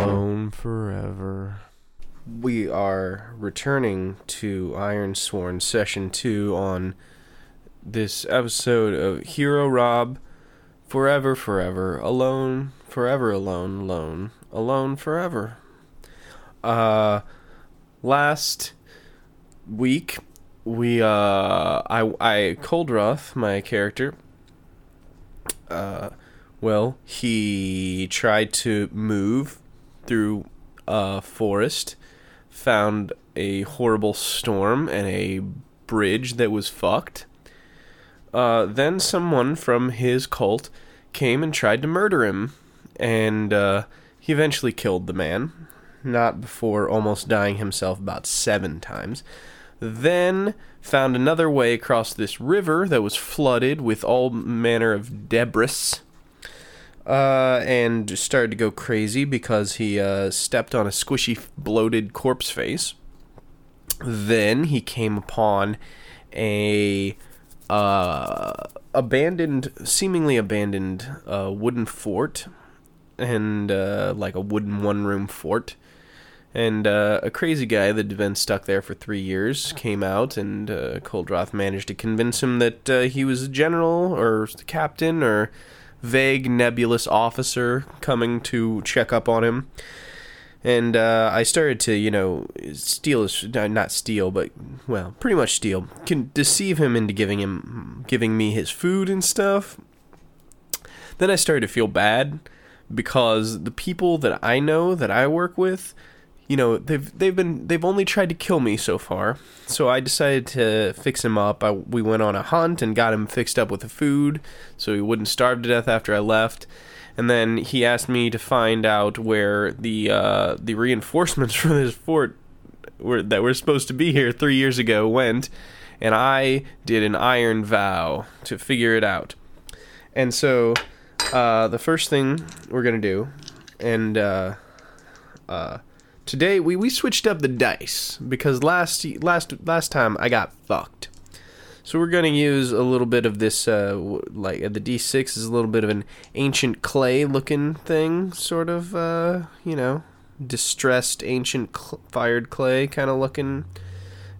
Alone forever. We are returning to Ironsworn Session 2 on this episode of Hero Rob Forever, Forever, Alone, Forever, Alone, Alone, Alone, Forever. Uh, last week, we, uh, I, I, Coldroth, my character, uh, well, he tried to move through a forest, found a horrible storm and a bridge that was fucked. Uh, then someone from his cult came and tried to murder him, and uh, he eventually killed the man, not before almost dying himself about seven times. Then found another way across this river that was flooded with all manner of debris uh, and started to go crazy because he uh, stepped on a squishy, bloated corpse face. Then he came upon a uh, abandoned, seemingly abandoned uh, wooden fort, and uh, like a wooden one-room fort. And uh, a crazy guy that had been stuck there for three years came out, and uh, Coldroth managed to convince him that uh, he was a general or captain or vague, nebulous officer coming to check up on him. And uh, I started to, you know, steal his, not steal, but well, pretty much steal, can deceive him into giving him, giving me his food and stuff. Then I started to feel bad because the people that I know that I work with, you know, they've they've been they've only tried to kill me so far. So I decided to fix him up. I, we went on a hunt and got him fixed up with the food so he wouldn't starve to death after I left. And then he asked me to find out where the uh, the reinforcements for this fort were, that were supposed to be here three years ago went, and I did an iron vow to figure it out. And so, uh, the first thing we're gonna do, and uh, uh, today we, we switched up the dice because last last last time I got fucked. So we're gonna use a little bit of this, uh, like uh, the D6 is a little bit of an ancient clay looking thing, sort of, uh, you know, distressed ancient cl- fired clay kind of looking.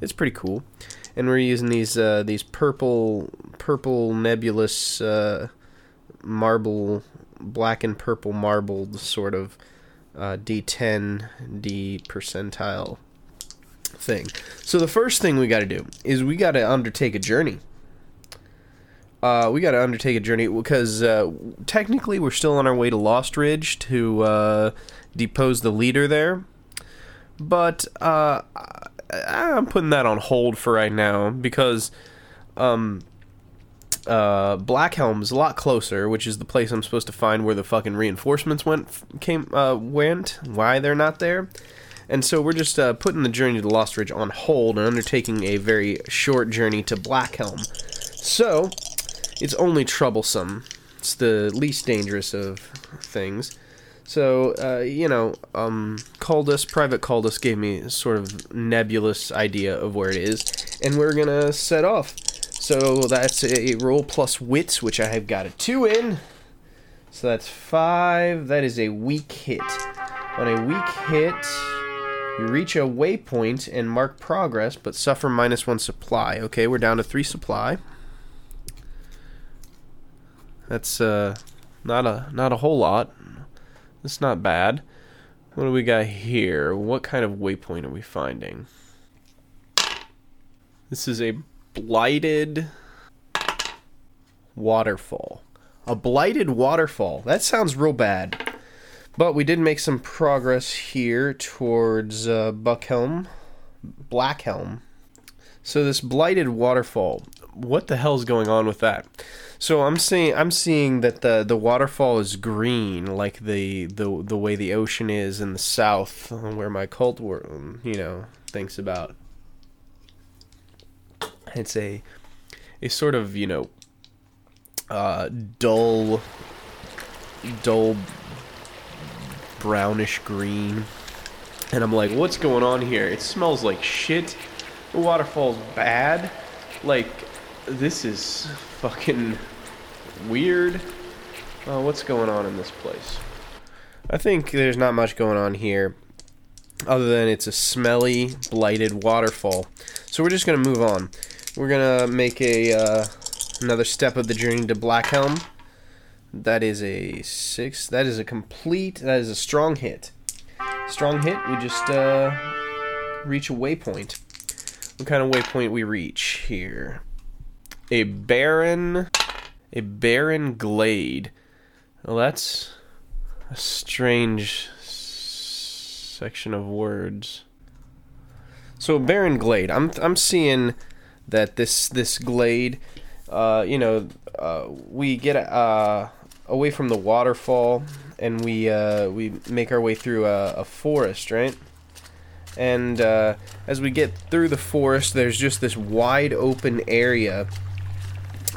It's pretty cool, and we're using these uh, these purple purple nebulous uh, marble, black and purple marbled sort of uh, D10 D percentile thing. So the first thing we got to do is we got to undertake a journey. Uh, we got to undertake a journey because uh, technically we're still on our way to Lost Ridge to uh, depose the leader there, but uh, I'm putting that on hold for right now because um, uh, Blackhelm's a lot closer, which is the place I'm supposed to find where the fucking reinforcements went came uh, went. Why they're not there. And so we're just uh, putting the journey to the Lost Ridge on hold and undertaking a very short journey to Blackhelm. So, it's only troublesome. It's the least dangerous of things. So, uh, you know, um, Caldus, Private Caldus gave me sort of nebulous idea of where it is, and we're gonna set off. So that's a roll plus wits, which I have got a two in. So that's five. That is a weak hit. On a weak hit, you reach a waypoint and mark progress, but suffer minus one supply. Okay, we're down to three supply. That's uh, not a not a whole lot. That's not bad. What do we got here? What kind of waypoint are we finding? This is a blighted waterfall. A blighted waterfall. That sounds real bad. But we did make some progress here towards uh, Buckhelm, Blackhelm. So this blighted waterfall. What the hell's going on with that? So I'm seeing I'm seeing that the the waterfall is green, like the the the way the ocean is in the south, where my cult, you know, thinks about. It's a a sort of you know uh, dull dull brownish green. And I'm like, what's going on here? It smells like shit. The waterfall's bad. Like, this is fucking weird. Uh, what's going on in this place? I think there's not much going on here other than it's a smelly, blighted waterfall. So we're just going to move on. We're to make a uh, another step of the journey to Blackhelm. That is a six. That is a complete. That is a strong hit. Strong hit. We just uh, reach a waypoint. What kind of waypoint we reach here? A barren, a barren glade. Well, that's a strange section of words. So barren glade. I'm I'm seeing that this this glade, uh, you know, uh, we get uh, away from the waterfall and we uh, we make our way through a, a forest, right? And uh, as we get through the forest, there's just this wide open area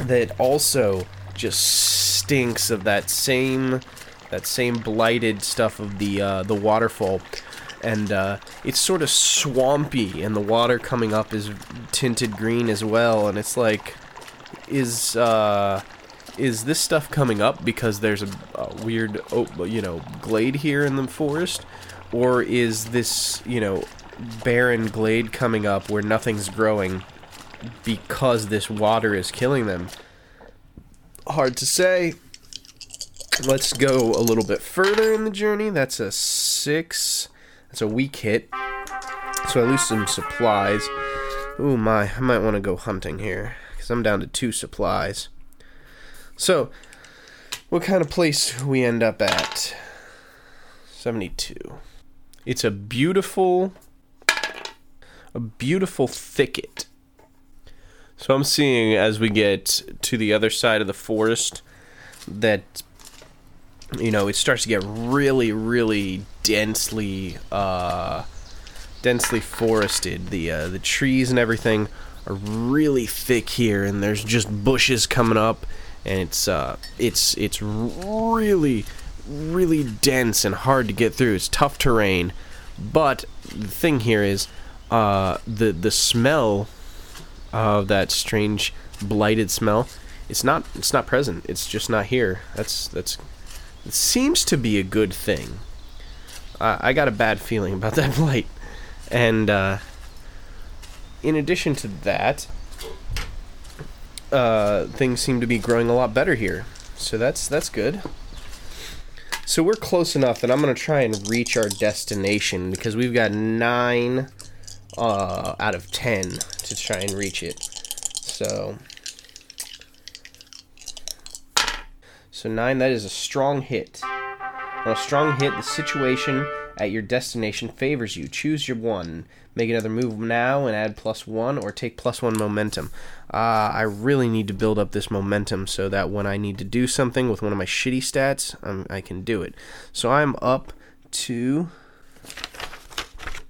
that also just stinks of that same that same blighted stuff of the uh, the waterfall and uh, it's sort of swampy and the water coming up is tinted green as well and it's like is uh, is this stuff coming up because there's a, a weird you know glade here in the forest? Or is this you know barren glade coming up where nothing's growing because this water is killing them? Hard to say. Let's go a little bit further in the journey. That's a six that's a weak hit. So I lose some supplies. Ooh, my. I might want to go hunting here. Because I'm down to two supplies. So, what kind of place we end up at? 72. It's a beautiful... A beautiful thicket. So I'm seeing as we get to the other side of the forest that you know, it starts to get really, really densely, uh, densely forested. The uh, the trees and everything are really thick here, and there's just bushes coming up, and it's uh, it's it's really, really dense and hard to get through. It's tough terrain, but the thing here is, uh, the the smell of that strange blighted smell. It's not it's not present. It's just not here. That's that's it seems to be a good thing. I got a bad feeling about that blight. And uh, in addition to that, uh, things seem to be growing a lot better here. So that's that's good. So we're close enough that I'm gonna try and reach our destination because we've got nine uh, out of ten to try and reach it. So So 9, that is a strong hit. On a strong hit, the situation at your destination favors you. Choose your one. Make another move now and add plus 1 or take plus 1 momentum. Uh, I really need to build up this momentum so that when I need to do something with one of my shitty stats, um, I can do it. So I'm up to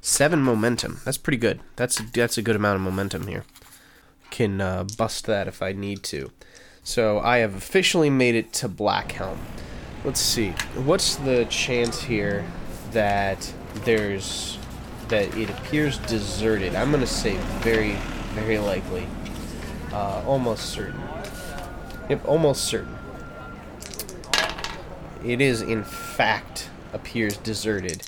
7 momentum. That's pretty good. That's, that's a good amount of momentum here. Can uh, bust that if I need to. So I have officially made it to Blackhelm. Let's see. What's the chance here that there's that it appears deserted? I'm gonna say very, very likely. Uh, almost certain. Yep, almost certain. It is in fact appears deserted.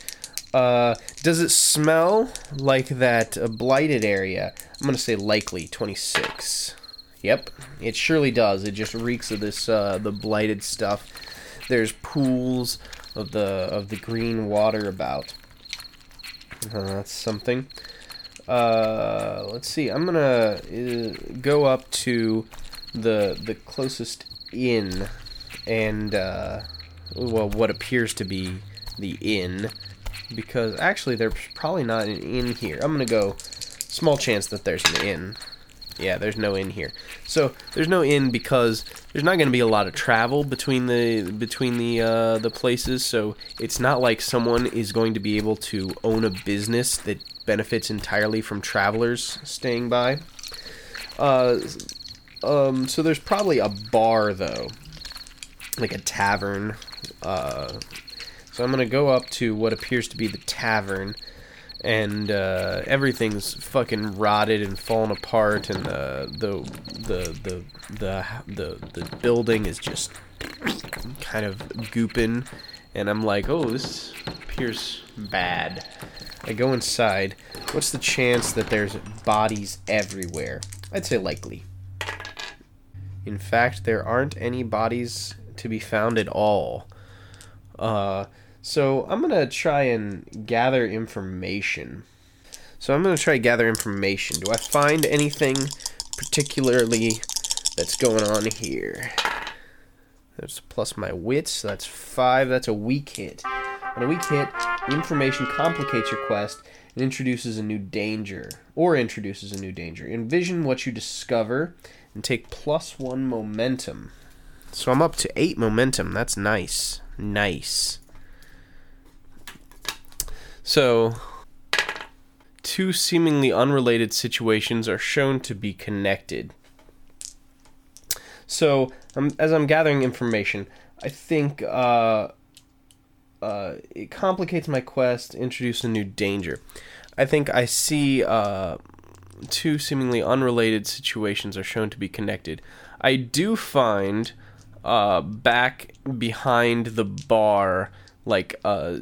Uh, does it smell like that blighted area? I'm gonna say likely 26. Yep, it surely does. It just reeks of this uh, the blighted stuff. There's pools of the of the green water about. Uh, that's something. Uh, let's see. I'm gonna uh, go up to the the closest inn and uh, well, what appears to be the inn, because actually there's probably not an inn here. I'm gonna go. Small chance that there's an inn. Yeah, there's no inn here. So there's no inn because there's not going to be a lot of travel between the between the uh, the places. So it's not like someone is going to be able to own a business that benefits entirely from travelers staying by. Uh, um, so there's probably a bar though, like a tavern. Uh, so I'm gonna go up to what appears to be the tavern and uh, everything's fucking rotted and fallen apart, and the the the the the the, building is just kind of gooping, and I'm like, oh, this appears bad. I go inside. What's the chance that there's bodies everywhere? I'd say likely. In fact, there aren't any bodies to be found at all. Uh, so I'm gonna try and gather information. So I'm gonna try gather information. Do I find anything particularly that's going on here? There's plus my wits, so that's five. That's a weak hit. On a weak hit, information complicates your quest and introduces a new danger, or introduces a new danger. Envision what you discover and take plus one momentum. So I'm up to eight momentum. That's nice. Nice. So, two seemingly unrelated situations are shown to be connected. So, um, as I'm gathering information, I think uh, uh, it complicates my quest, introduce a new danger. I think I see uh, two seemingly unrelated situations are shown to be connected. I do find uh, back behind the bar, like uh,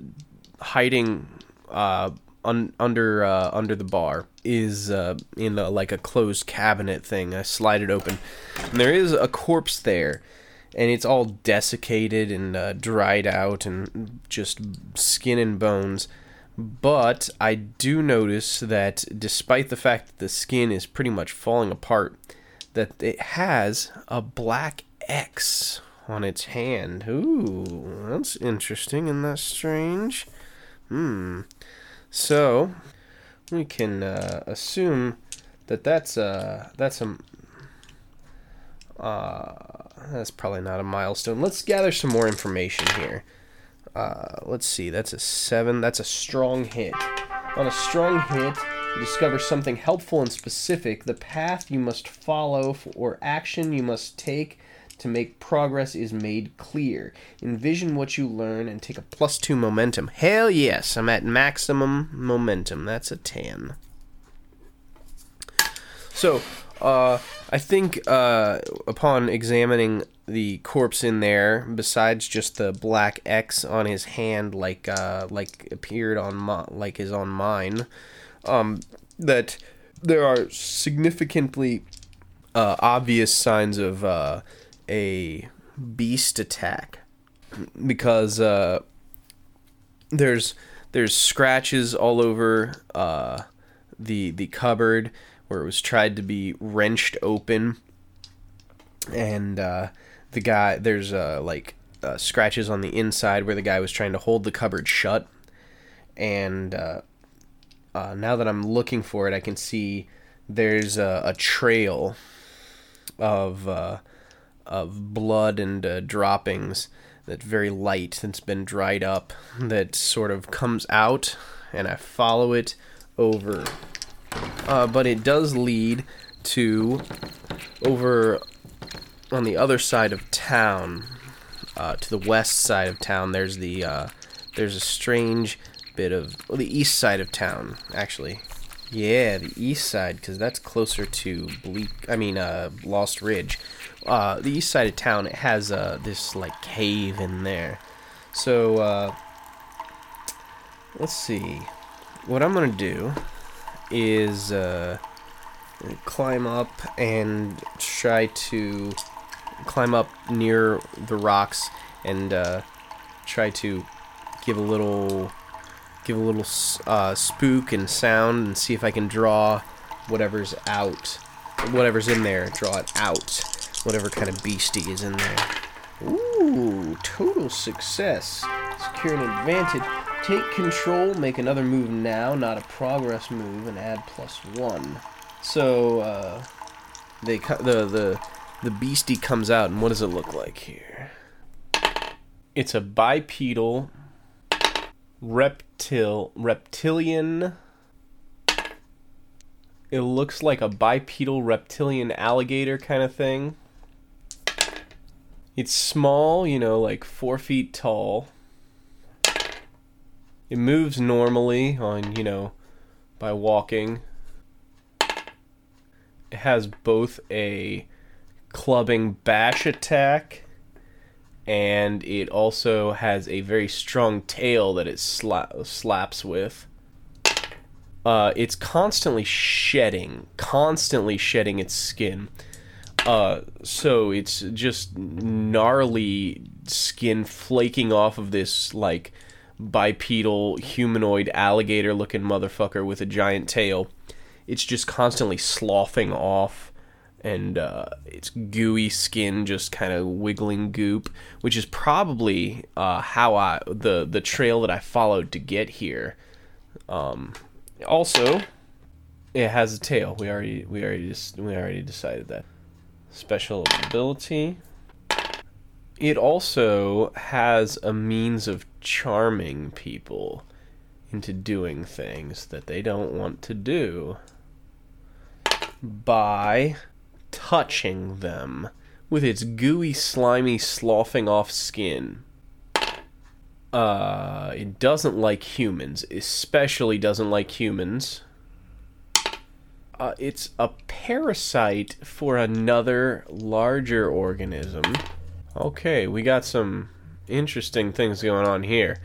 hiding uh, un- under uh, under the bar, is uh, in a, like a closed cabinet thing. I slide it open, and there is a corpse there, and it's all desiccated and uh, dried out and just skin and bones. But I do notice that despite the fact that the skin is pretty much falling apart, that it has a black X on its hand. Ooh, that's interesting and that's strange. Hmm. So we can uh, assume that that's a that's a uh, that's probably not a milestone. Let's gather some more information here. Uh, let's see. That's a seven. That's a strong hit. On a strong hit, you discover something helpful and specific. The path you must follow or action you must take to make progress is made clear. Envision what you learn and take a plus two momentum. Hell yes, I'm at maximum momentum. That's a 10. So, uh, I think uh, upon examining the corpse in there, besides just the black X on his hand, like uh, like appeared on my, like is on mine, um, that there are significantly uh, obvious signs of uh, a beast attack because uh, there's there's scratches all over uh, the the cupboard where it was tried to be wrenched open, and uh, the guy there's uh, like uh, scratches on the inside where the guy was trying to hold the cupboard shut, and uh, now that I'm looking for it, I can see there's a, a trail of of blood and uh, droppings that's very light that's been dried up that sort of comes out and I follow it over. Uh, but it does lead to over on the other side of town uh, to the west side of town there's the uh, there's a strange bit of well, the east side of town actually. Yeah the east side because that's closer to bleak i mean uh, lost ridge uh, the east side of town it has uh, this like cave in there. So uh, let's see. What I'm gonna do is uh, climb up and try to climb up near the rocks and uh, try to give a little give a little uh, spook and sound and see if I can draw whatever's out whatever's in there draw it out whatever kind of beastie is in there. Ooh, total success. Secure an advantage. Take control, make another move now, not a progress move, and add plus one. So, uh, they the the the beastie comes out, and what does it look like here? It's a bipedal reptile reptilian. It looks like a bipedal reptilian alligator kind of thing. It's small, you know, like four feet tall. It moves normally on, you know, by walking. It has both a clubbing bash attack and it also has a very strong tail that it sla- slaps with. Uh, it's constantly shedding, constantly shedding its skin. Uh, so it's just gnarly skin flaking off of this like bipedal humanoid alligator looking motherfucker with a giant tail. It's just constantly sloughing off and uh, its gooey skin just kind of wiggling goop, which is probably uh, how I the the trail that I followed to get here. Um, also, it has a tail. We already we already just we already decided that. Special ability. It also has a means of charming people into doing things that they don't want to do by touching them with its gooey, slimy, sloughing off skin. Uh, it doesn't like humans, especially doesn't like humans. Uh, it's a parasite for another larger organism. Okay, we got some interesting things going on here.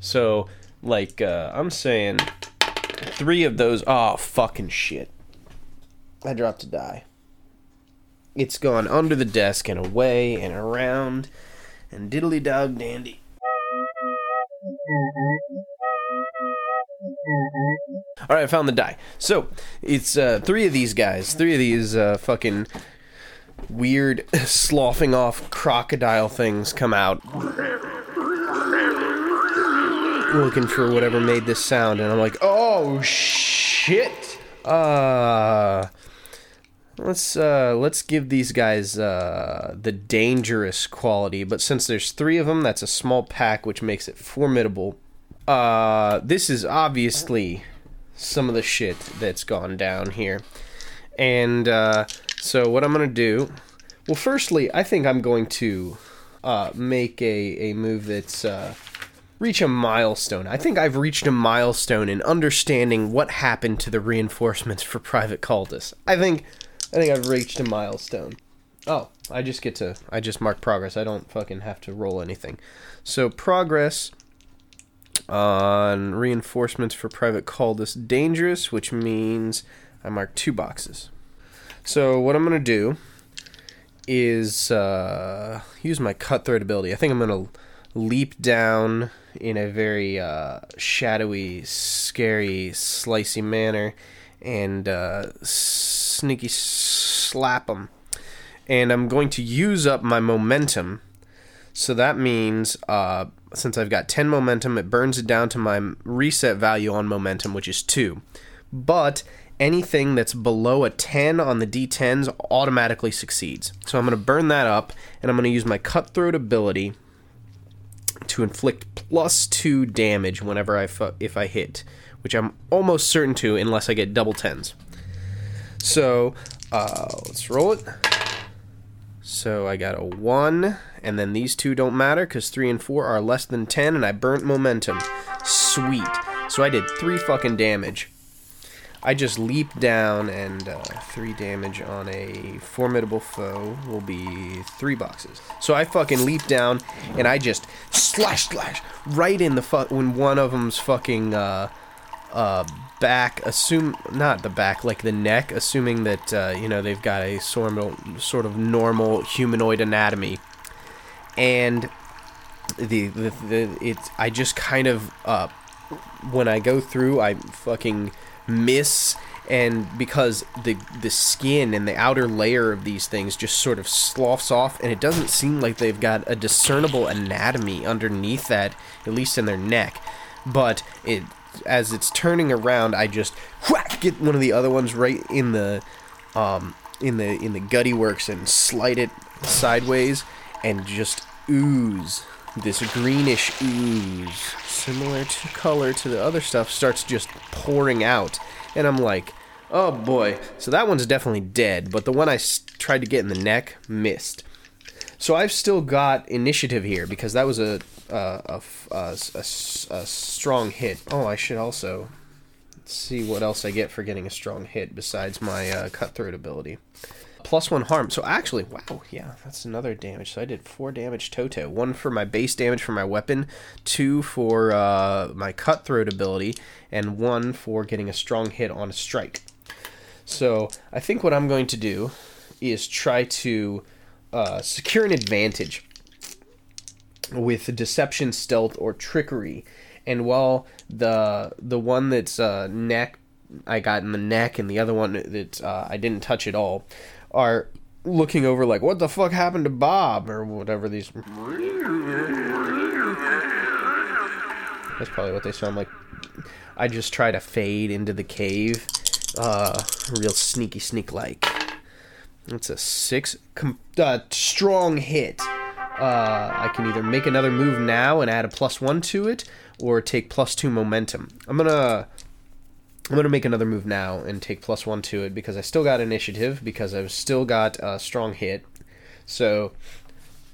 So, like, uh, I'm saying three of those. Oh, fucking shit. I dropped a die. It's gone under the desk and away and around and diddly dog dandy. All right, I found the die. So it's uh, three of these guys, three of these uh, fucking weird sloughing off crocodile things come out, looking for whatever made this sound, and I'm like, oh shit. Uh, let's uh, let's give these guys uh, the dangerous quality. But since there's three of them, that's a small pack, which makes it formidable. Uh, this is obviously some of the shit that's gone down here. And uh, so, what I'm going to do. Well, firstly, I think I'm going to uh, make a, a move that's. Uh, reach a milestone. I think I've reached a milestone in understanding what happened to the reinforcements for Private Cultists. I think. I think I've reached a milestone. Oh, I just get to. I just mark progress. I don't fucking have to roll anything. So, progress on reinforcements for private cultists dangerous, which means I mark two boxes. So what I'm gonna do is uh, use my cutthroat ability. I think I'm gonna leap down in a very uh, shadowy, scary, slicey manner and uh, sneaky slap them. And I'm going to use up my momentum. So that means uh, since I've got 10 momentum, it burns it down to my reset value on momentum, which is 2. But anything that's below a 10 on the d10s automatically succeeds. So I'm going to burn that up, and I'm going to use my cutthroat ability to inflict plus 2 damage whenever I fu- if I hit, which I'm almost certain to unless I get double 10s. So uh, let's roll it. So I got a 1, and then these two don't matter because 3 and 4 are less than 10, and I burnt momentum. Sweet. So I did 3 fucking damage. I just leap down, and uh, 3 damage on a formidable foe will be 3 boxes. So I fucking leap down, and I just slash, slash, right in the fuck when one of them's fucking, uh, uh, back, assume not the back, like the neck, assuming that uh, you know they've got a sort of sort of normal humanoid anatomy, and the the, the it's I just kind of uh, when I go through, I fucking miss. And because the the skin and the outer layer of these things just sort of sloughs off, and it doesn't seem like they've got a discernible anatomy underneath that, at least in their neck. But it as it's turning around, I just whack get one of the other ones right in the um, in the in the gutty works and slide it sideways and just ooze. This greenish ooze similar to color to the other stuff starts just pouring out. And I'm like oh boy. So that one's definitely dead but the one I s- tried to get in the neck missed so I've still got initiative here because that was a a, a, a, a strong hit. Oh, I should also see what else I get for getting a strong hit besides my uh, cutthroat ability. Plus one harm. So actually, wow, yeah, that's another damage. So I did four damage Toto. One for my base damage for my weapon, two for uh, my cutthroat ability, and one for getting a strong hit on a strike. So I think what I'm going to do is try to uh, secure an advantage with deception, stealth, or trickery. And while the the one that's uh, neck I got in the neck, and the other one that uh, I didn't touch at all, are looking over like, "What the fuck happened to Bob?" or whatever these. That's probably what they sound like. I just try to fade into the cave, uh, real sneaky sneak like. It's a six com- uh, strong hit. Uh, I can either make another move now and add a plus one to it, or take plus two momentum. I'm gonna I'm gonna make another move now and take plus one to it because I still got initiative because I've still got a strong hit. So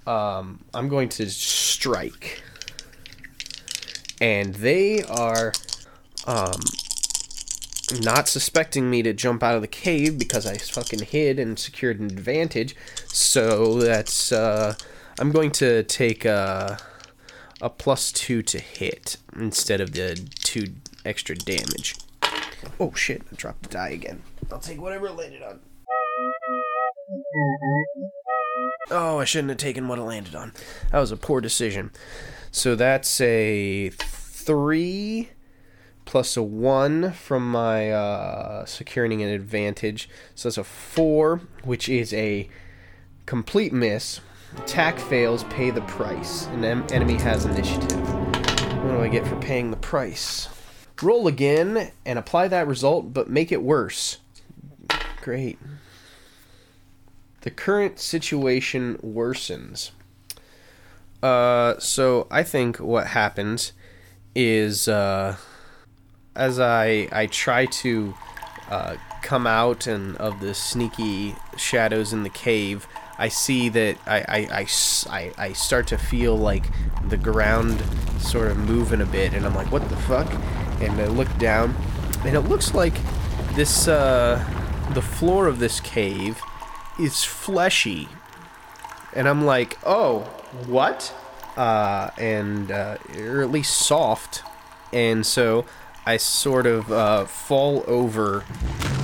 um, I'm going to strike, and they are um, not suspecting me to jump out of the cave because I fucking hid and secured an advantage. So that's uh, I'm going to take a, a plus two to hit instead of the two extra damage. Oh shit, I dropped the die again. I'll take whatever it landed on. Oh, I shouldn't have taken what it landed on. That was a poor decision. So that's a three plus a one from my uh, securing an advantage. So that's a four, which is a complete miss. Attack fails, pay the price. An em- enemy has initiative. What do I get for paying the price? Roll again and apply that result, but make it worse. Great. The current situation worsens. Uh, so I think what happens is uh, as I I try to uh, come out and of the sneaky shadows in the cave, I see that I, I, I, I, start to feel like the ground sort of moving a bit, and I'm like, what the fuck? And I look down, and it looks like this, uh, the floor of this cave is fleshy. And I'm like, oh, what? Uh, and, uh, or at least soft. And so I sort of uh, fall over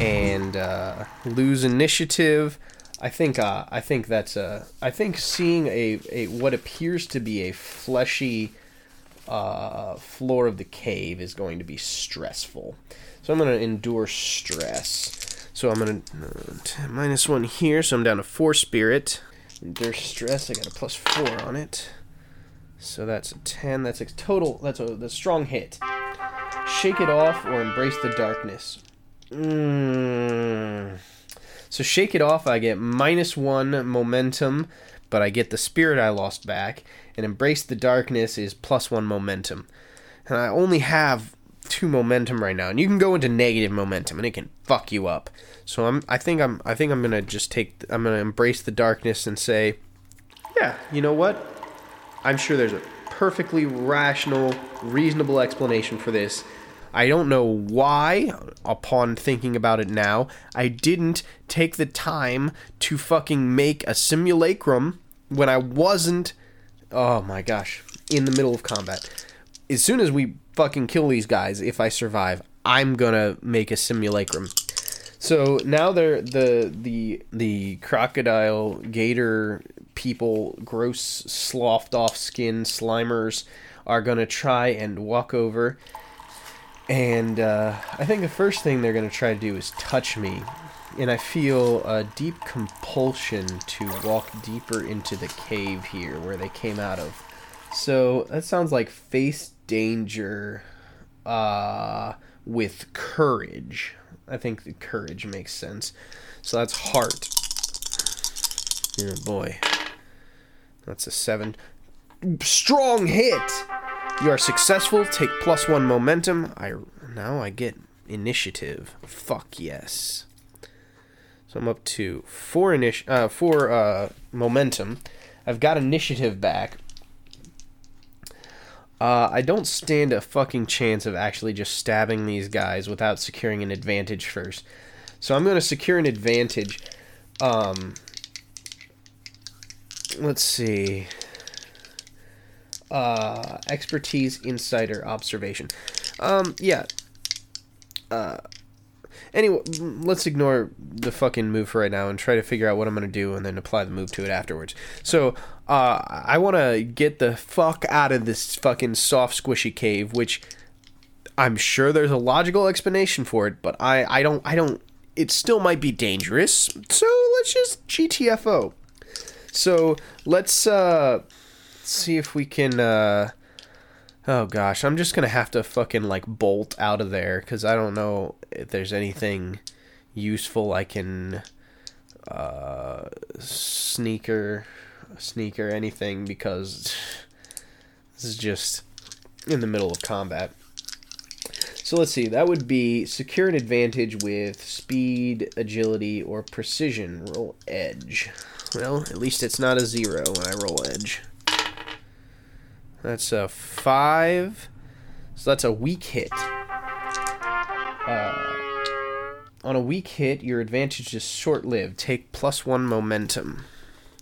and uh, lose initiative. I think uh, I think that's a I think seeing a, a what appears to be a fleshy uh, floor of the cave is going to be stressful. So I'm going to endure stress. So I'm going to uh, minus one here. So I'm down to four spirit. Endure stress. I got a plus four on it. So that's a ten. That's a total. That's a, that's a strong hit. Shake it off or embrace the darkness. Mm. So shake it off, I get minus one momentum, but I get the spirit I lost back. And embrace the darkness is plus one momentum. And I only have two momentum right now. And you can go into negative momentum and it can fuck you up. So I'm I think I'm I think I'm gonna just take I'm gonna embrace the darkness and say, Yeah, you know what? I'm sure there's a perfectly rational, reasonable explanation for this. I don't know why, upon thinking about it now, I didn't take the time to fucking make a simulacrum when I wasn't, oh my gosh, in the middle of combat. As soon as we fucking kill these guys, if I survive, I'm gonna make a simulacrum. So now they're the the the crocodile gator people, gross sloughed off skin slimers, are gonna try and walk over and uh, I think the first thing they're going to try to do is touch me. And I feel a deep compulsion to walk deeper into the cave here where they came out of. So that sounds like face danger uh, with courage. I think the courage makes sense. So that's heart. Oh boy. That's a seven. Strong hit! You are successful. Take plus one momentum. I now I get initiative. Fuck yes. So I'm up to four initi- uh, four uh, momentum. I've got initiative back. Uh, I don't stand a fucking chance of actually just stabbing these guys without securing an advantage first. So I'm going to secure an advantage. Um, let's see. Uh, expertise, insider, observation. Um, yeah. Uh, anyway, let's ignore the fucking move for right now and try to figure out what I'm gonna do and then apply the move to it afterwards. So, uh, I want to get the fuck out of this fucking soft, squishy cave, which I'm sure there's a logical explanation for it, but I, I don't, I don't. It still might be dangerous, so let's just GTFO. So let's uh, see if we can. Uh, oh gosh, I'm just gonna have to fucking like bolt out of there because I don't know if there's anything useful I can uh, sneaker, sneaker anything because this is just in the middle of combat. So let's see, that would be secure an advantage with speed, agility, or precision. Roll edge. Well, at least it's not a zero when I roll edge. That's a five. So that's a weak hit. Uh, on a weak hit, your advantage is short lived. Take plus one momentum.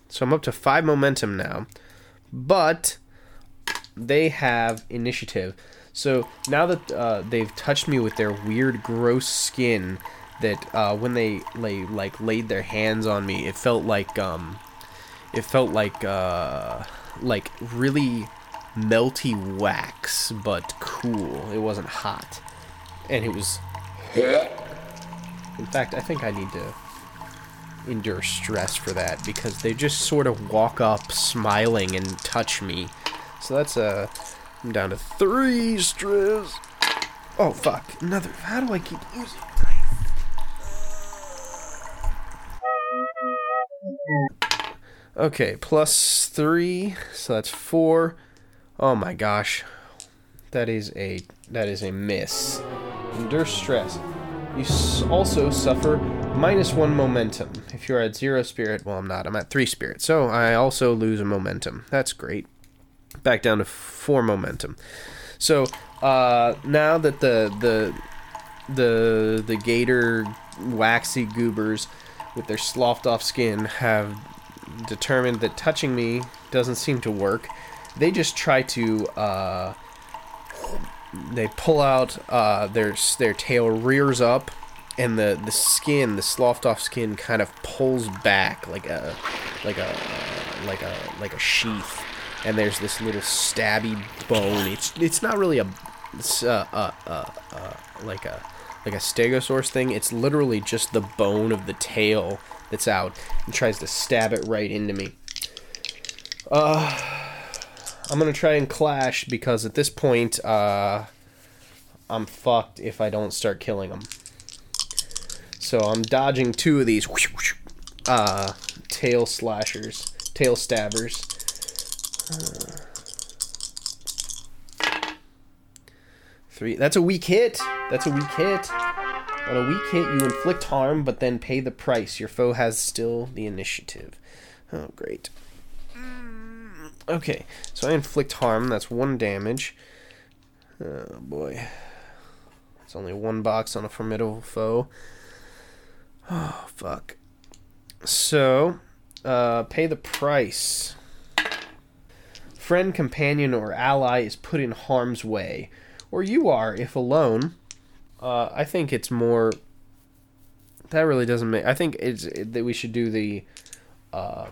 So I'm up to five momentum now. But they have initiative. So now that uh, they've touched me with their weird, gross skin, that uh, when they lay like laid their hands on me, it felt like um, it felt like uh, like really melty wax, but cool. It wasn't hot, and it was. In fact, I think I need to endure stress for that because they just sort of walk up smiling and touch me. So that's a. Uh, I'm down to three stress. Oh fuck! Another. How do I keep losing? Okay, plus three, so that's four. Oh my gosh, that is a that is a miss. Endure stress. You also suffer minus one momentum. If you're at zero spirit, well, I'm not. I'm at three spirit, so I also lose a momentum. That's great. Back down to four momentum. So uh, now that the the the the gator waxy goobers with their sloughed off skin have determined that touching me doesn't seem to work, they just try to uh, they pull out uh, their their tail rears up and the the skin the sloughed off skin kind of pulls back like a like a like a like a sheath. And there's this little stabby bone. It's it's not really a it's uh, uh, uh, uh, like a like a stegosaurus thing. It's literally just the bone of the tail that's out and tries to stab it right into me uh I'm gonna try and clash because at this point, uh, I'm fucked if I don't start killing them. So I'm dodging two of these uh, tail slashers, tail stabbers. Uh, three. That's a weak hit. That's a weak hit. On a weak hit, you inflict harm, but then pay the price. Your foe has still the initiative. Oh, great. Okay, so I inflict harm. That's one damage. Oh boy. It's only one box on a formidable foe. Oh, fuck. So, uh, pay the price. Friend, companion, or ally is put in harm's way. Or you are, if alone. Uh, I think it's more. That really doesn't make. I think it's that we should do the. Uh,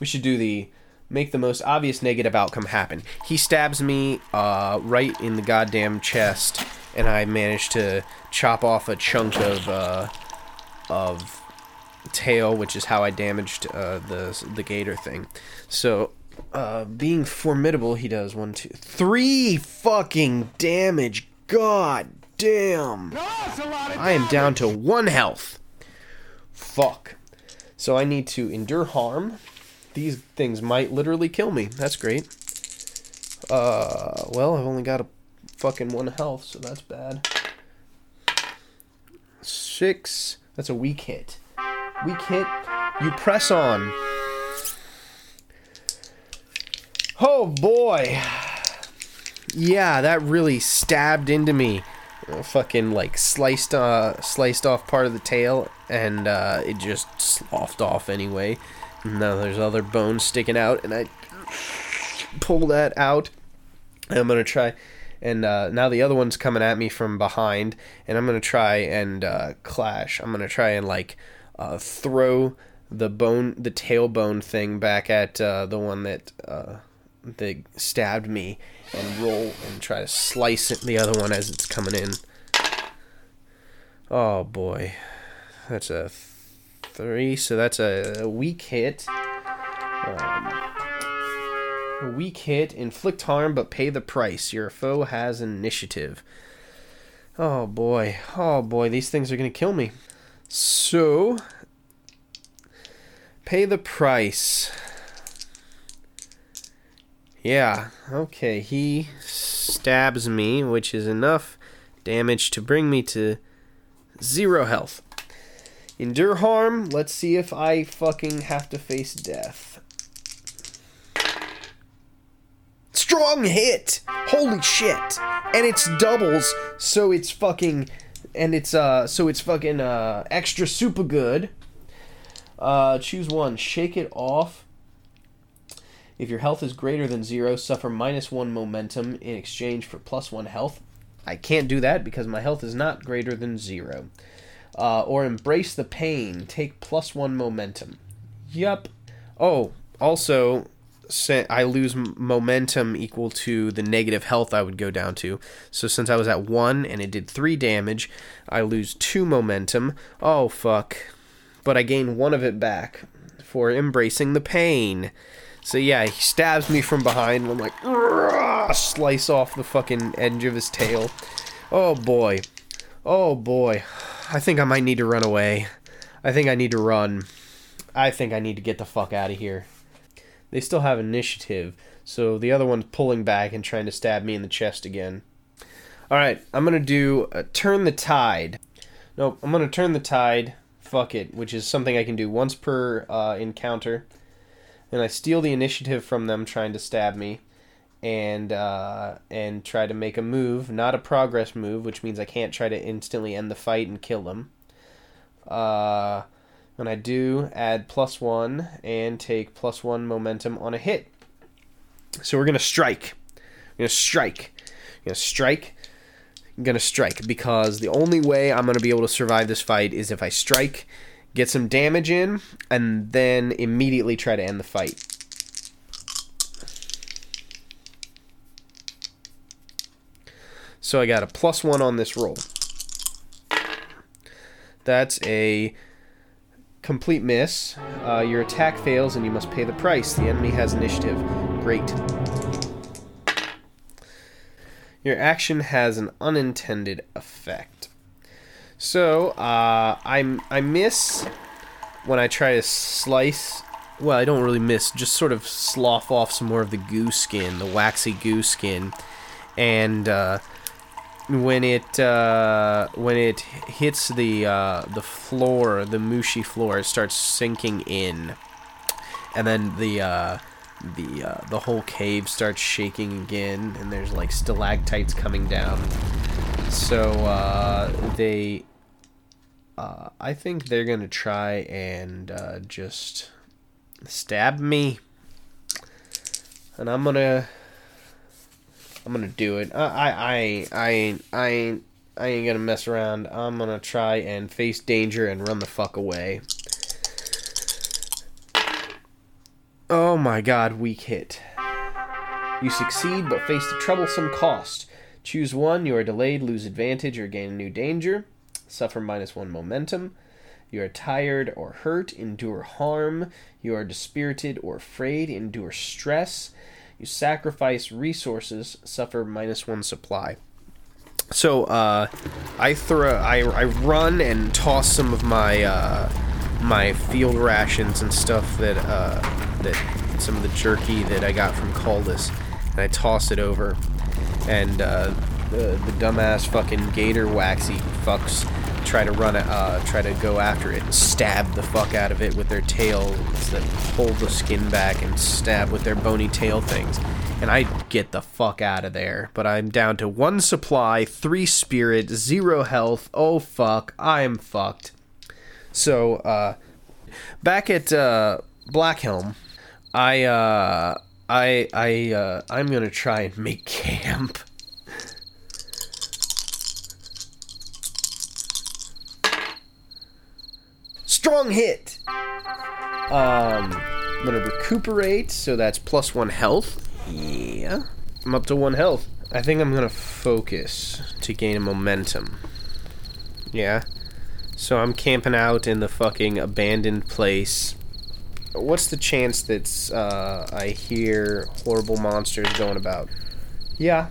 we should do the make the most obvious negative outcome happen. He stabs me uh, right in the goddamn chest, and I manage to chop off a chunk of uh, of tail, which is how I damaged uh, the the gator thing. So, uh, being formidable, he does one, two, three fucking damage. God damn! I am down to one health. Fuck. So I need to endure harm these things might literally kill me. That's great. Uh, well, I've only got a fucking one health, so that's bad. Six. That's a weak hit. Weak hit. You press on. Oh boy. Yeah, that really stabbed into me. Fucking like sliced uh sliced off part of the tail and uh, it just sloughed off anyway. Now there's other bones sticking out and I pull that out. I'm gonna try and uh, now the other one's coming at me from behind and I'm gonna try and uh, clash. I'm gonna try and like uh, throw the bone the tailbone thing back at uh, the one that uh, that stabbed me and roll and try to slice it, the other one as it's coming in. Oh boy, that's a three. So that's a, a weak hit. Um, a weak hit, inflict harm, but pay the price. Your foe has initiative. Oh boy, oh boy, these things are gonna kill me. So, pay the price. Yeah, okay, he stabs me, which is enough damage to bring me to zero health. Endure harm, let's see if I fucking have to face death. Strong hit! Holy shit! And it's doubles, so it's fucking and it's uh so it's fucking uh extra super good. Uh choose one, shake it off if your health is greater than zero, suffer minus one momentum in exchange for plus one health. I can't do that because my health is not greater than zero. Uh, or embrace the pain, take plus one momentum. Yup. Oh, also, I lose momentum equal to the negative health I would go down to. So since I was at one and it did three damage, I lose two momentum. Oh, fuck. But I gain one of it back for embracing the pain. So yeah, he stabs me from behind, and I'm like, slice off the fucking edge of his tail. Oh boy. Oh boy. I think I might need to run away. I think I need to run. I think I need to get the fuck out of here. They still have initiative, so the other one's pulling back and trying to stab me in the chest again. Alright, I'm gonna do Turn the Tide. Nope, I'm gonna Turn the Tide. Fuck it, which is something I can do once per uh, encounter and I steal the initiative from them trying to stab me and uh, and try to make a move, not a progress move, which means I can't try to instantly end the fight and kill them. Uh, I do, add plus one and take plus one momentum on a hit. So we're gonna strike. We're gonna strike. We're gonna strike. I'm gonna strike because the only way I'm gonna be able to survive this fight is if I strike get some damage in, and then immediately try to end the fight. So I got a plus one on this roll. That's a complete miss. Uh, your attack fails and you must pay the price. The enemy has initiative. Great. Your action has an unintended effect. So, uh, I, I miss when I try to slice. Well, I don't really miss, just sort of slough off some more of the goo skin, the waxy goo skin. And, uh, when it uh, when it hits the uh, the floor, the mushy floor, it starts sinking in, and then the uh, the uh, the whole cave starts shaking again, and there's like stalactites coming down. So uh, they, uh, I think they're gonna try and uh, just stab me, and I'm gonna, I'm gonna do it. I, I, I, I ain't, I ain't, I ain't gonna mess around. I'm gonna try and face danger and run the fuck away. Oh my god, weak hit. You succeed, but face a troublesome cost. Choose one, you are delayed, lose advantage, or gain a new danger. Suffer minus one momentum. You are tired or hurt, endure harm. You are dispirited or afraid, endure stress. You sacrifice resources, suffer minus one supply. So uh, I throw, I, I run and toss some of my uh, my field rations and stuff that uh, that some of the jerky that I got from Caldus, and I toss it over and uh, the, the dumbass fucking gator waxy fucks try to run it, uh, try to go after it and stab the fuck out of it with their tails that pull the skin back and stab with their bony tail things. And I get the fuck out of there. But I'm down to one supply, three spirit, zero health. Oh fuck, I'm fucked. So, uh, back at uh, Blackhelm, I uh, I I uh, I'm gonna try and make camp. Strong hit. Um, I'm gonna recuperate, so that's plus one health. Yeah, I'm up to one health. I think I'm gonna focus to gain momentum. Yeah. So I'm camping out in the fucking abandoned place. What's the chance that uh, I hear horrible monsters going about? Yeah.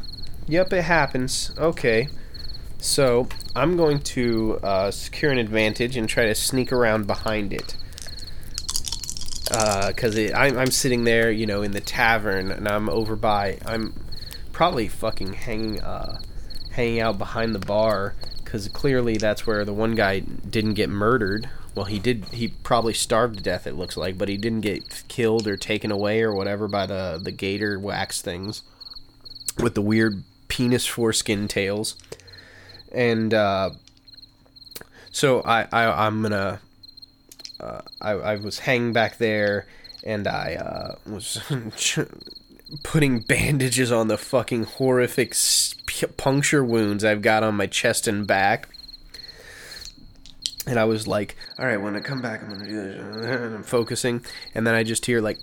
Yep, it happens. Okay. So I'm going to uh, secure an advantage and try to sneak around behind it. Because uh, I'm, I'm sitting there, you know, in the tavern, and I'm over by. I'm probably fucking hanging, uh, hanging out behind the bar, because clearly that's where the one guy didn't get murdered. Well, he did. He probably starved to death. It looks like, but he didn't get killed or taken away or whatever by the the gator wax things with the weird penis foreskin tails and uh, so I, I I'm gonna uh, I I was hanging back there and I uh, was putting bandages on the fucking horrific puncture wounds I've got on my chest and back. And I was like, all right, when I come back, I'm gonna do this. And I'm focusing, and then I just hear like,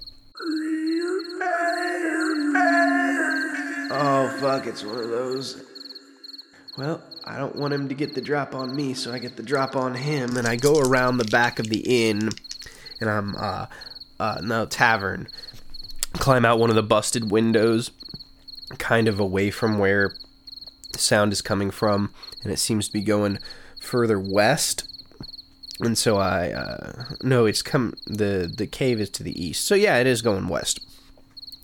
oh fuck, it's one of those. Well, I don't want him to get the drop on me, so I get the drop on him, and I go around the back of the inn, and I'm uh, uh, no tavern, climb out one of the busted windows, kind of away from where the sound is coming from, and it seems to be going further west. And so I uh, no, it's come the the cave is to the east. So yeah, it is going west.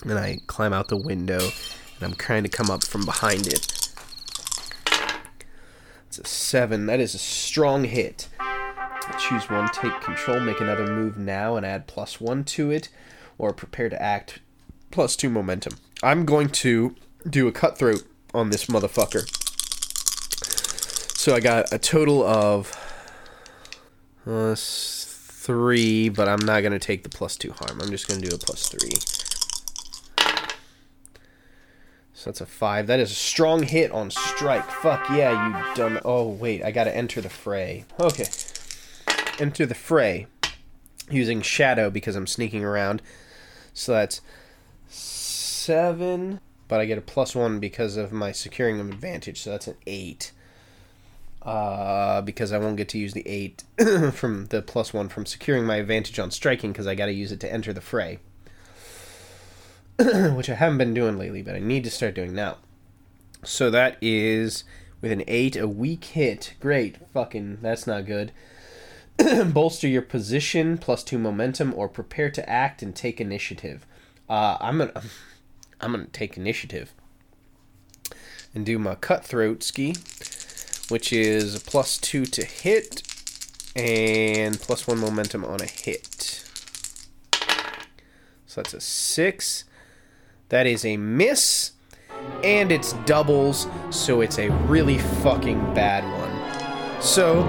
And I climb out the window, and I'm trying to come up from behind it it's a seven. That is a strong hit. I choose one, take control, make another move now, and add plus one to it, or prepare to act plus two momentum. I'm going to do a cutthroat on this motherfucker. So I got a total of uh, three, but I'm not going to take the plus two harm. I'm just going to do a plus three. So that's a five. That is a strong hit on strike. Fuck yeah, you dumb. Oh, wait. I gotta enter the fray. Okay. Enter the fray. Using shadow because I'm sneaking around. So that's seven. But I get a plus one because of my securing of advantage. So that's an eight. Uh, because I won't get to use the eight from the plus one from securing my advantage on striking because I gotta use it to enter the fray. which I haven't been doing lately, but I need to start doing now. So that is with an 8, a weak hit. Great. Fucking, that's not good. Bolster your position, plus 2 momentum, or prepare to act and take initiative. Uh, I'm gonna, I'm gonna take initiative and do my cutthroat ski, which is plus 2 to hit and plus 1 momentum on a hit. So that's a 6. That is a miss, and it's doubles, so it's a really fucking bad one. So,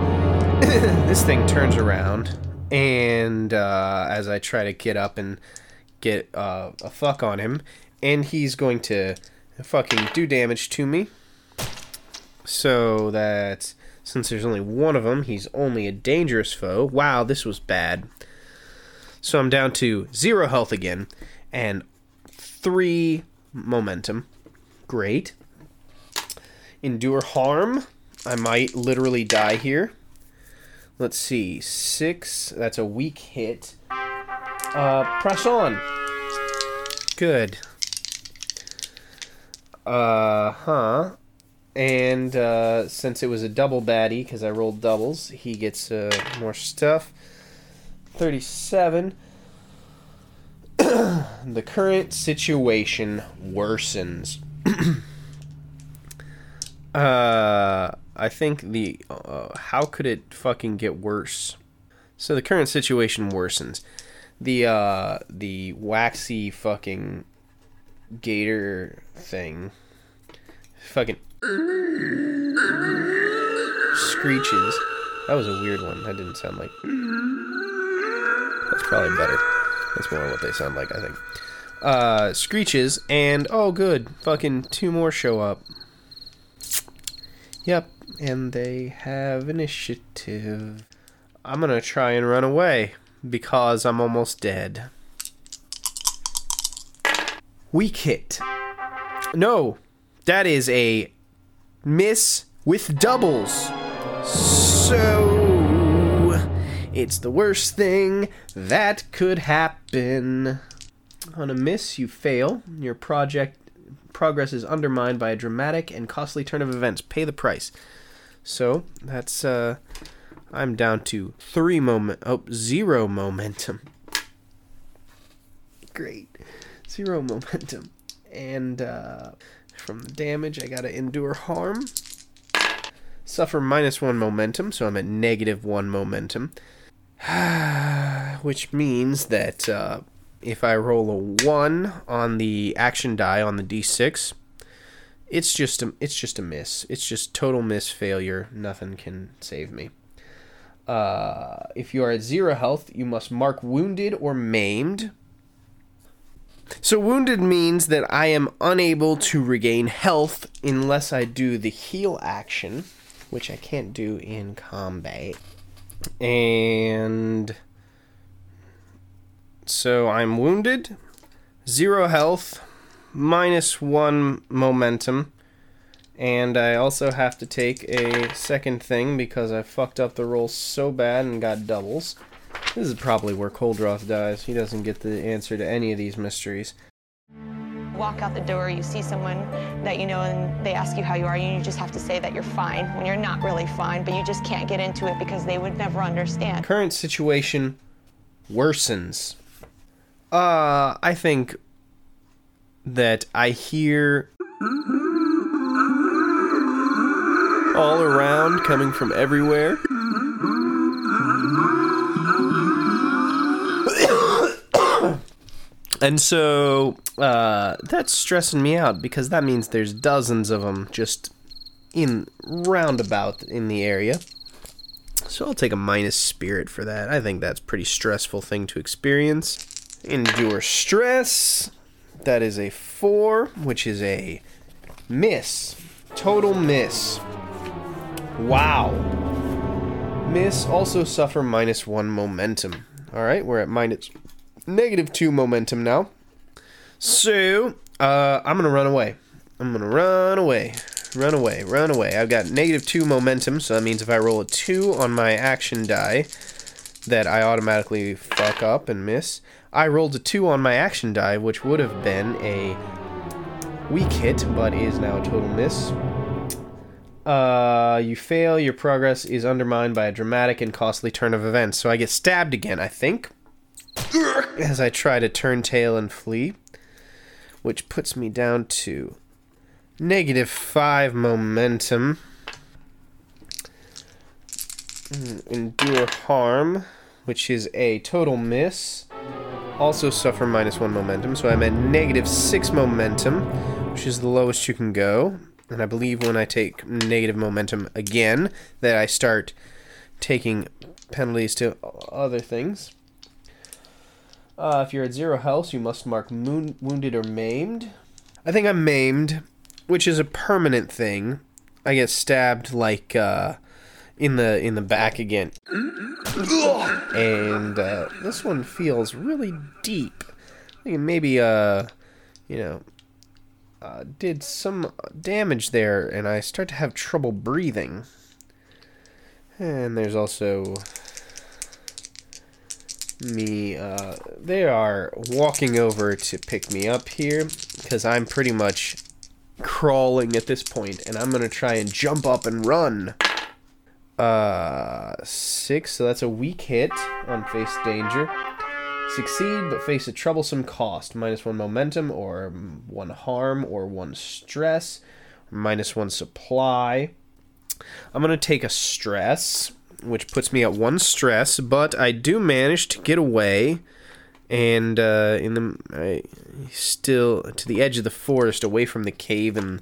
this thing turns around, and uh, as I try to get up and get uh, a fuck on him, and he's going to fucking do damage to me. So that since there's only one of them, he's only a dangerous foe. Wow, this was bad. So I'm down to zero health again, and three momentum. Great. Endure harm. I might literally die here. Let's see. Six. That's a weak hit. Uh, press on. Good. Uh huh. And uh, since it was a double baddie, because I rolled doubles, he gets uh, more stuff. 37. the current situation worsens. Uh, I think the uh, how could it fucking get worse? So the current situation worsens. The uh the waxy fucking gator thing fucking screeches. That was a weird one. That didn't sound like That's probably better. That's more what they sound like, I think. Uh screeches and oh good, fucking two more show up. Yep, and they have initiative. I'm gonna try and run away because I'm almost dead. Weak hit. No, that is a miss with doubles. So it's the worst thing that could happen. On a miss, you fail. Your project progress is undermined by a dramatic and costly turn of events. Pay the price. So that's uh I'm down to three moment oh zero momentum. Great. Zero momentum. And uh from the damage I gotta endure harm. Suffer minus one momentum, so I'm at negative one momentum. Which means that uh if I roll a 1 on the action die on the d6, it's just a it's just a miss. It's just total miss failure. Nothing can save me. Uh, if you are at zero health, you must mark wounded or maimed. So wounded means that I am unable to regain health unless I do the heal action, which I can't do in combat. And so I'm wounded, zero health, minus one momentum, and I also have to take a second thing because I fucked up the roll so bad and got doubles. This is probably where Coldroth dies. He doesn't get the answer to any of these mysteries. Walk out the door, you see someone that you know, and they ask you how you are, and you just have to say that you're fine when you're not really fine, but you just can't get into it because they would never understand. Current situation worsens. Uh, I think that I hear all around coming from everywhere. And so uh, that's stressing me out because that means there's dozens of them just in roundabout in the area. So I'll take a minus spirit for that. I think that's pretty stressful thing to experience. Endure stress. That is a four, which is a miss. Total miss. Wow. Miss also suffer minus one momentum. All right, we're at minus negative two momentum now. So uh, I'm gonna run away. I'm gonna run away, run away, run away. I've got negative two momentum, so that means if I roll a two on my action die, that I automatically fuck up and miss. I rolled a 2 on my action die, which would have been a weak hit, but is now a total miss. Uh, you fail, your progress is undermined by a dramatic and costly turn of events. So I get stabbed again, I think, as I try to turn tail and flee, which puts me down to negative 5 momentum. Mm, Endure harm, which is a total miss also suffer minus one momentum, so I'm at negative six momentum, which is the lowest you can go. And I believe when I take negative momentum again, that I start taking penalties to other things. Uh, if you're at zero health, you must mark moon- wounded or maimed. I think I'm maimed, which is a permanent thing. I get stabbed like uh, in the in the back again. and uh, this one feels really deep. maybe uh, you know, uh, did some damage there, and I start to have trouble breathing. And there's also me. Uh, they are walking over to pick me up here because I'm pretty much crawling at this point, and I'm gonna try and jump up and run. Uh, six, so that's a weak hit on face danger. Succeed, but face a troublesome cost. Minus one momentum, or one harm, or one stress, minus one supply. I'm to take a stress, which puts me at one stress, but I do manage to get away. And uh, in the I still to the edge of the forest, away from the cave and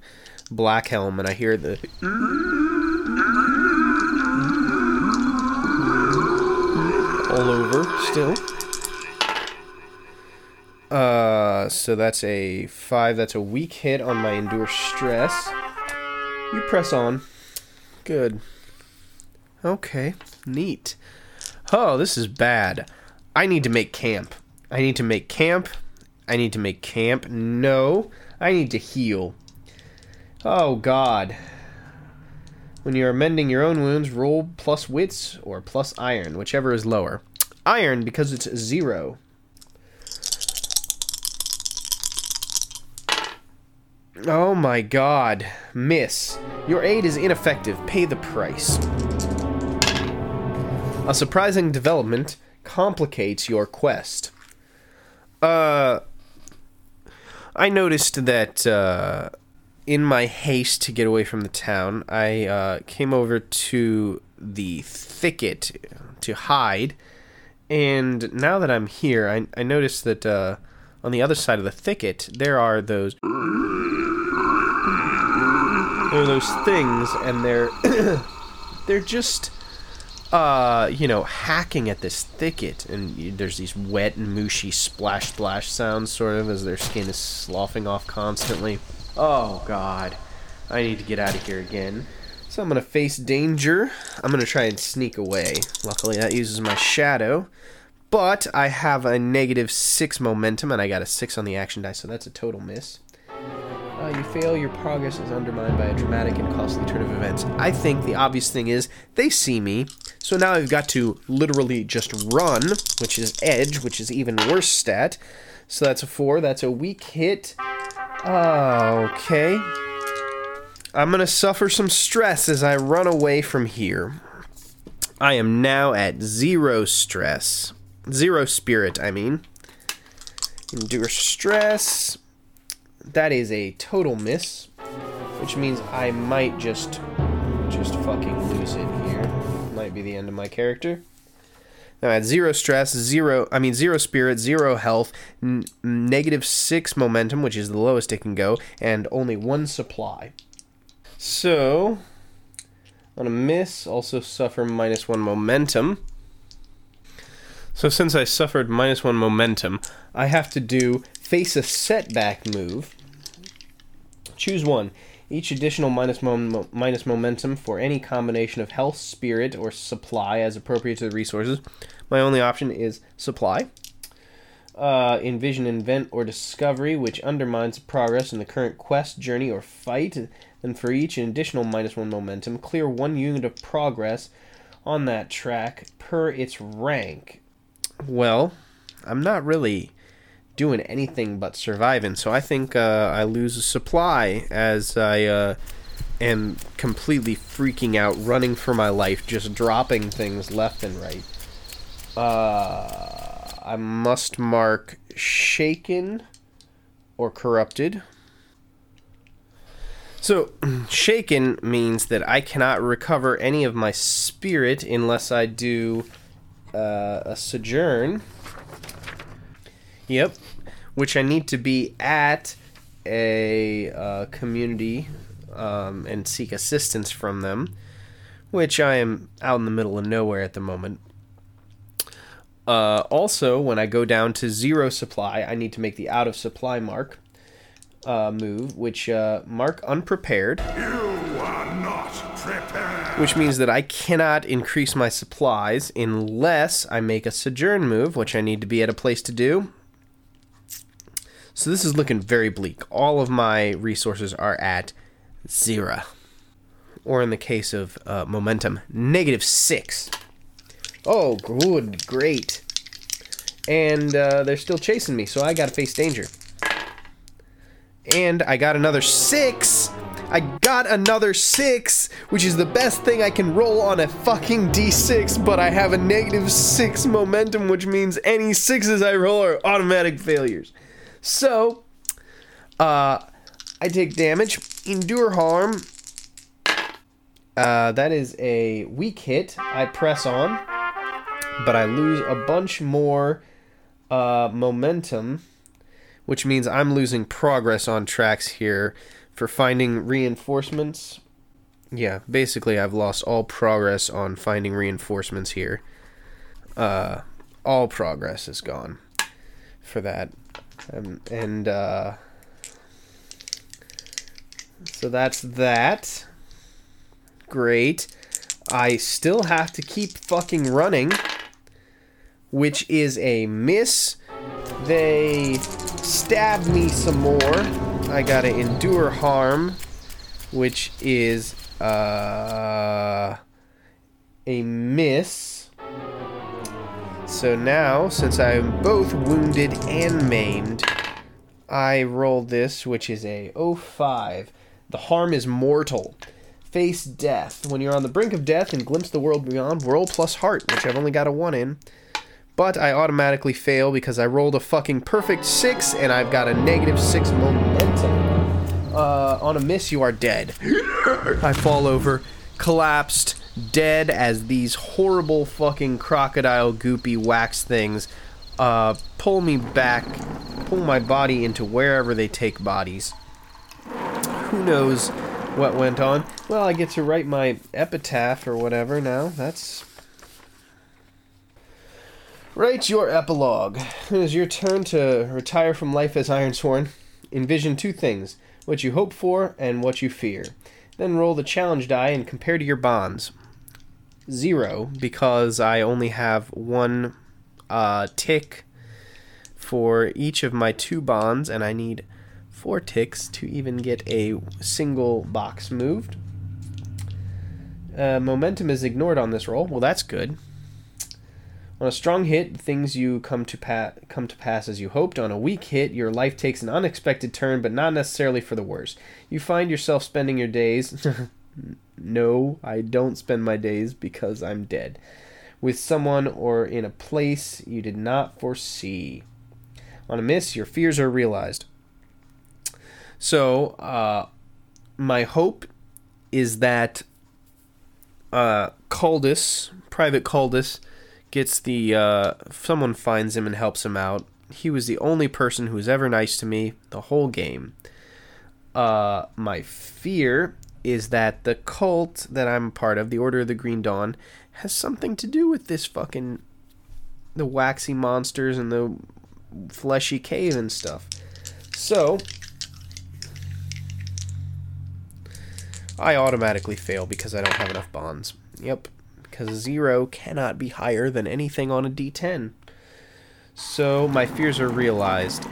Black Helm, and I hear the all over still. Uh, so that's a five. That's a weak hit on my endure stress. You press on. Good. Okay, neat. Oh, this is bad. I need to make camp. I need to make camp. I need to make camp. No, I need to heal. Oh, God. When you are mending your own wounds, roll plus wits or plus iron, whichever is lower. Iron because it's zero. Oh my god. Miss. Your aid is ineffective. Pay the price. A surprising development complicates your quest. Uh. I noticed that, uh, in my haste to get away from the town, I, uh, came over to the thicket to hide. And now that I'm here, I, I noticed that, uh, on the other side of the thicket, there are those there are those things, and they're they're just uh you know hacking at this thicket, and there's these wet and mushy splash splash sounds, sort of as their skin is sloughing off constantly. Oh God, I need to get out of here again. So I'm gonna face danger. I'm gonna try and sneak away. Luckily, that uses my shadow. But I have a negative six momentum, and I got a six on the action die, so that's a total miss. Uh, you fail, your progress is undermined by a dramatic and costly turn of events. I think the obvious thing is they see me, so now I've got to literally just run, which is edge, which is even worse stat. So that's a four. That's a weak hit. Okay. I'm gonna suffer some stress as I run away from here. I am now at zero stress. Zero spirit, I mean. Endure stress. That is a total miss, which means I might just just fucking lose it here. Might be the end of my character. Now at zero stress, zero I mean zero spirit, zero health, n- negative six momentum, which is the lowest it can go, and only one supply. So on a miss, also suffer minus one momentum. So since I suffered minus one momentum, I have to do face a setback move. Choose one. Each additional minus, mom- minus momentum for any combination of health, spirit, or supply as appropriate to the resources. My only option is supply. Uh, envision, invent, or discovery, which undermines progress in the current quest, journey, or fight. Then for each an additional minus one momentum, clear one unit of progress on that track per its rank. Well, I'm not really doing anything but surviving, so I think uh, I lose a supply as I uh, am completely freaking out, running for my life, just dropping things left and right. Uh, I must mark shaken or corrupted. So, shaken means that I cannot recover any of my spirit unless I do uh, a sojourn. Yep, which I need to be at a uh, community um, and seek assistance from them, which I am out in the middle of nowhere at the moment. Uh, also, when I go down to zero supply, I need to make the out of supply mark uh, move, which uh, mark unprepared. You are not prepared. Which means that I cannot increase my supplies unless I make a sojourn move, which I need to be at a place to do. So this is looking very bleak. All of my resources are at zero. Or in the case of uh, momentum, negative six. Oh, good, great. And uh, they're still chasing me, so I gotta face danger. And I got another six. I got another six, which is the best thing I can roll on a fucking d6, but I have a negative six momentum, which means any sixes I roll are automatic failures. So, uh, I take damage. Endure Harm. Uh, that is a weak hit. I press on, but I lose a bunch more uh, momentum, which means I'm losing progress on tracks here for finding reinforcements. Yeah, basically, I've lost all progress on finding reinforcements here. Uh, all progress is gone for that. Um, and uh, so that's that. Great. I still have to keep fucking running, which is a miss. They stab me some more. I gotta endure harm, which is uh, a miss. So now, since I'm both wounded and maimed, I roll this, which is a 05. The harm is mortal. Face death. When you're on the brink of death and glimpse the world beyond, roll plus heart, which I've only got a 1 in. But I automatically fail because I rolled a fucking perfect 6 and I've got a negative 6 momentum. Uh, on a miss, you are dead. I fall over, collapsed, dead as these horrible fucking crocodile goopy wax things uh, pull me back, pull my body into wherever they take bodies. Who knows what went on? Well, I get to write my epitaph or whatever now. That's. Write your epilogue. It is your turn to retire from life as Ironsworn. Envision two things what you hope for and what you fear. Then roll the challenge die and compare to your bonds. Zero, because I only have one uh, tick for each of my two bonds, and I need four ticks to even get a single box moved. Uh, momentum is ignored on this roll. Well, that's good. On a strong hit, things you come to pa- come to pass as you hoped. On a weak hit, your life takes an unexpected turn, but not necessarily for the worse. You find yourself spending your days. no, I don't spend my days because I'm dead. With someone or in a place you did not foresee. On a miss, your fears are realized. So, uh, my hope is that uh, Caldus, Private Caldus, gets the uh, someone finds him and helps him out. He was the only person who was ever nice to me the whole game. Uh, my fear is that the cult that I'm part of, the Order of the Green Dawn, has something to do with this fucking the waxy monsters and the fleshy cave and stuff. So I automatically fail because I don't have enough bonds. Yep because 0 cannot be higher than anything on a d10. So my fears are realized.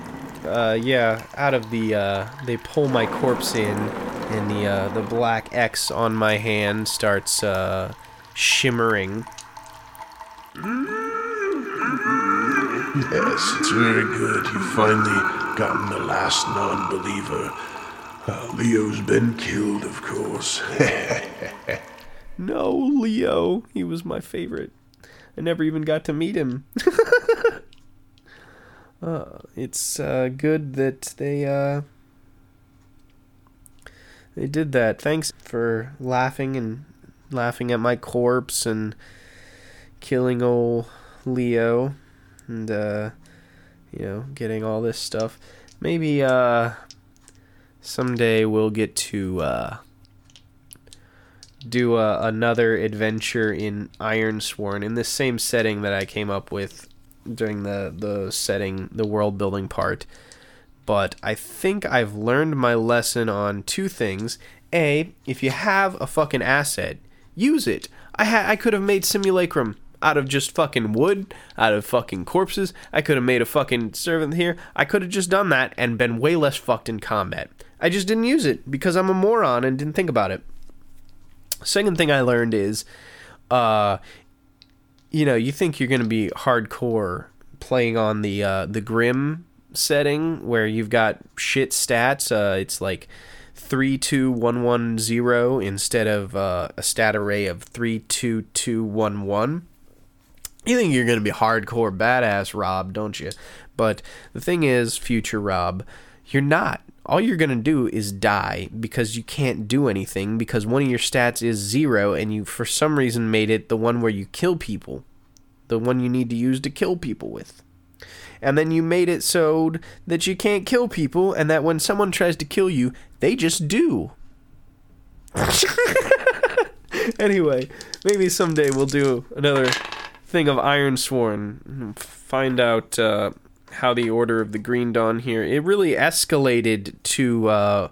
Uh, yeah, out of the, uh, they pull my corpse in, and the, uh, the black X on my hand starts, uh, shimmering. Yes, it's very good. You've finally gotten the last non believer. Uh, Leo's been killed, of course. No, Leo. He was my favorite. I never even got to meet him. uh, it's uh, good that they uh, they did that. Thanks for laughing and laughing at my corpse and killing old Leo and uh, you know getting all this stuff. Maybe uh, someday we'll get to uh, do a, another adventure in Ironsworn in the same setting that I came up with during the the setting, the world building part. But I think I've learned my lesson on two things. A, if you have a fucking asset, use it. I ha- I could have made simulacrum out of just fucking wood, out of fucking corpses. I could have made a fucking servant here. I could have just done that and been way less fucked in combat. I just didn't use it because I'm a moron and didn't think about it. Second thing I learned is, uh, you know, you think you're going to be hardcore playing on the uh, the grim setting where you've got shit stats. Uh, it's like three two one one zero instead of uh, a stat array of three two two one one. You think you're to be hardcore badass, Rob, don't you? But the thing is, future Rob, you're not all you're to do is die because you can't do anything because one of your stats is zero and you for some reason made it the one where you kill people the one you need to use to kill people with and then you made it so that you can't kill people and that when someone tries to kill you they just do anyway maybe someday we'll do another thing of Ironsworn find out uh, how the Order of the Green Dawn here. It really escalated to uh,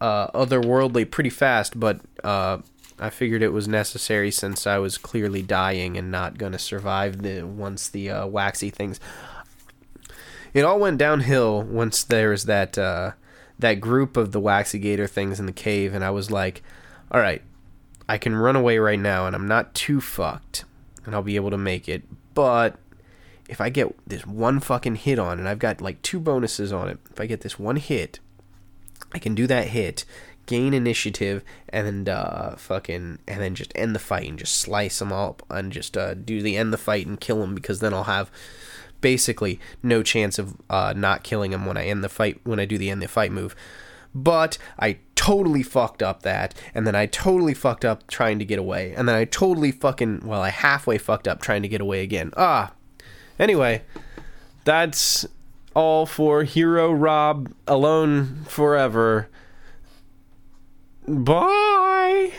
uh, otherworldly pretty fast, but uh, I figured it was necessary since I was clearly dying and not going to survive the once the uh, waxy things. It all went downhill once there was that uh, that group of the waxy gator things in the cave, and I was like, "All right, I can run away right now, and I'm not too fucked, and I'll be able to make it." But if I get this one fucking hit on, and I've got like two bonuses on it, if I get this one hit, I can do that hit, gain initiative, and uh, fucking, and then just end the fight and just slice them up and just uh, do the end the fight and kill them because then I'll have basically no chance of uh, not killing him when I end the fight when I do the end the fight move. But I totally fucked up that, and then I totally fucked up trying to get away, and then I totally fucking well I halfway fucked up trying to get away again. Ah, Anyway, that's all for Hero Rob Alone Forever. Bye.